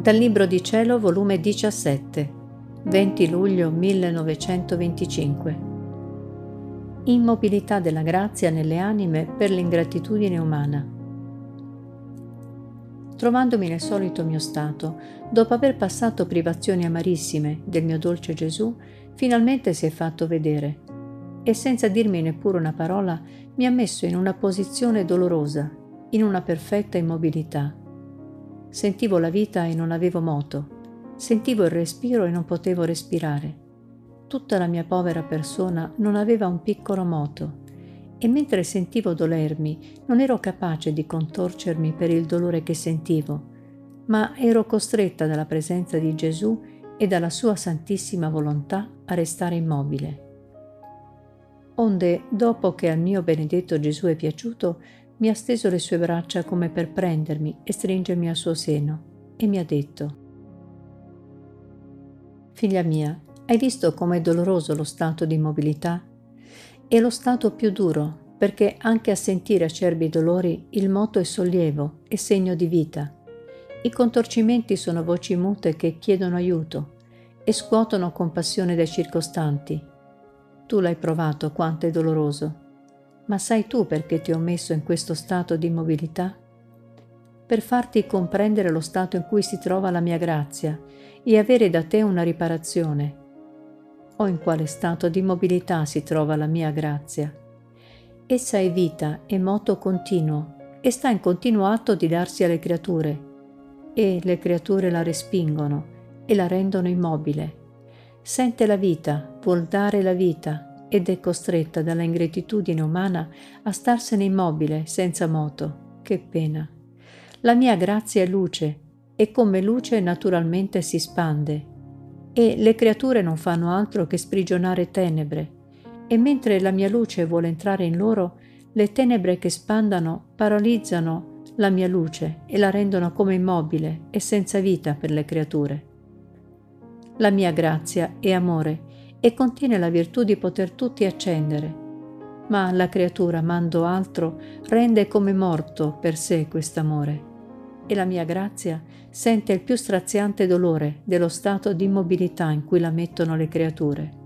Dal Libro di Cielo, volume 17, 20 luglio 1925. Immobilità della grazia nelle anime per l'ingratitudine umana. Trovandomi nel solito mio stato, dopo aver passato privazioni amarissime del mio dolce Gesù, finalmente si è fatto vedere e senza dirmi neppure una parola mi ha messo in una posizione dolorosa, in una perfetta immobilità Sentivo la vita e non avevo moto. Sentivo il respiro e non potevo respirare. Tutta la mia povera persona non aveva un piccolo moto e mentre sentivo dolermi non ero capace di contorcermi per il dolore che sentivo, ma ero costretta dalla presenza di Gesù e dalla sua santissima volontà a restare immobile. Onde, dopo che al mio benedetto Gesù è piaciuto, mi ha steso le sue braccia come per prendermi e stringermi al suo seno e mi ha detto, Figlia mia, hai visto com'è doloroso lo stato di immobilità? È lo stato più duro perché anche a sentire acerbi dolori il moto è sollievo e segno di vita. I contorcimenti sono voci mute che chiedono aiuto e scuotono compassione dai circostanti. Tu l'hai provato quanto è doloroso ma sai tu perché ti ho messo in questo stato di immobilità? Per farti comprendere lo stato in cui si trova la mia grazia e avere da te una riparazione. O in quale stato di immobilità si trova la mia grazia? Essa è vita e moto continuo e sta in continuo atto di darsi alle creature e le creature la respingono e la rendono immobile. Sente la vita, vuol dare la vita ed è costretta dalla ingratitudine umana a starsene immobile, senza moto. Che pena. La mia grazia è luce e come luce naturalmente si spande e le creature non fanno altro che sprigionare tenebre e mentre la mia luce vuole entrare in loro, le tenebre che spandano paralizzano la mia luce e la rendono come immobile e senza vita per le creature. La mia grazia è amore e contiene la virtù di poter tutti accendere. Ma la creatura, mando altro, rende come morto per sé quest'amore. E la mia grazia sente il più straziante dolore dello stato di immobilità in cui la mettono le creature.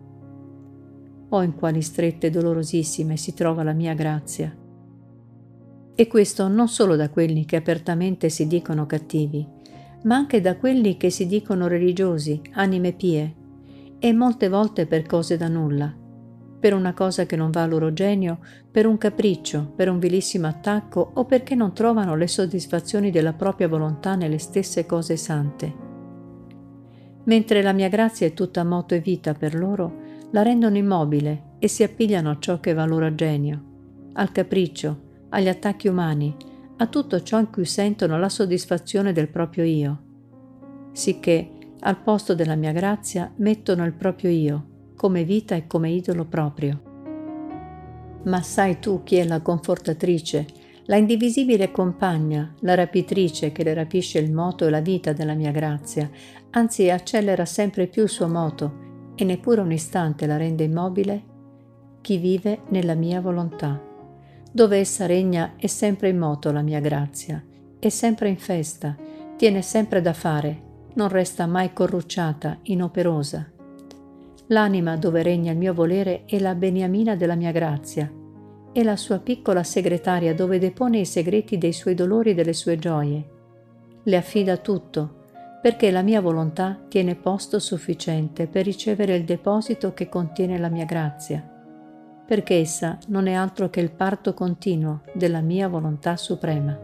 Oh, in quali strette dolorosissime si trova la mia grazia. E questo non solo da quelli che apertamente si dicono cattivi, ma anche da quelli che si dicono religiosi, anime pie, e molte volte per cose da nulla, per una cosa che non va a loro genio, per un capriccio, per un vilissimo attacco o perché non trovano le soddisfazioni della propria volontà nelle stesse cose sante. Mentre la mia grazia è tutta moto e vita per loro, la rendono immobile e si appigliano a ciò che va loro a genio, al capriccio, agli attacchi umani, a tutto ciò in cui sentono la soddisfazione del proprio io. Sicché al posto della mia grazia mettono il proprio io, come vita e come idolo proprio. Ma sai tu chi è la confortatrice, la indivisibile compagna, la rapitrice che le rapisce il moto e la vita della mia grazia, anzi accelera sempre più il suo moto e neppure un istante la rende immobile? Chi vive nella mia volontà. Dove essa regna è sempre in moto la mia grazia, è sempre in festa, tiene sempre da fare, non resta mai corrucciata, inoperosa. L'anima dove regna il mio volere è la beniamina della mia grazia, è la sua piccola segretaria dove depone i segreti dei suoi dolori e delle sue gioie. Le affida tutto, perché la mia volontà tiene posto sufficiente per ricevere il deposito che contiene la mia grazia, perché essa non è altro che il parto continuo della mia volontà suprema.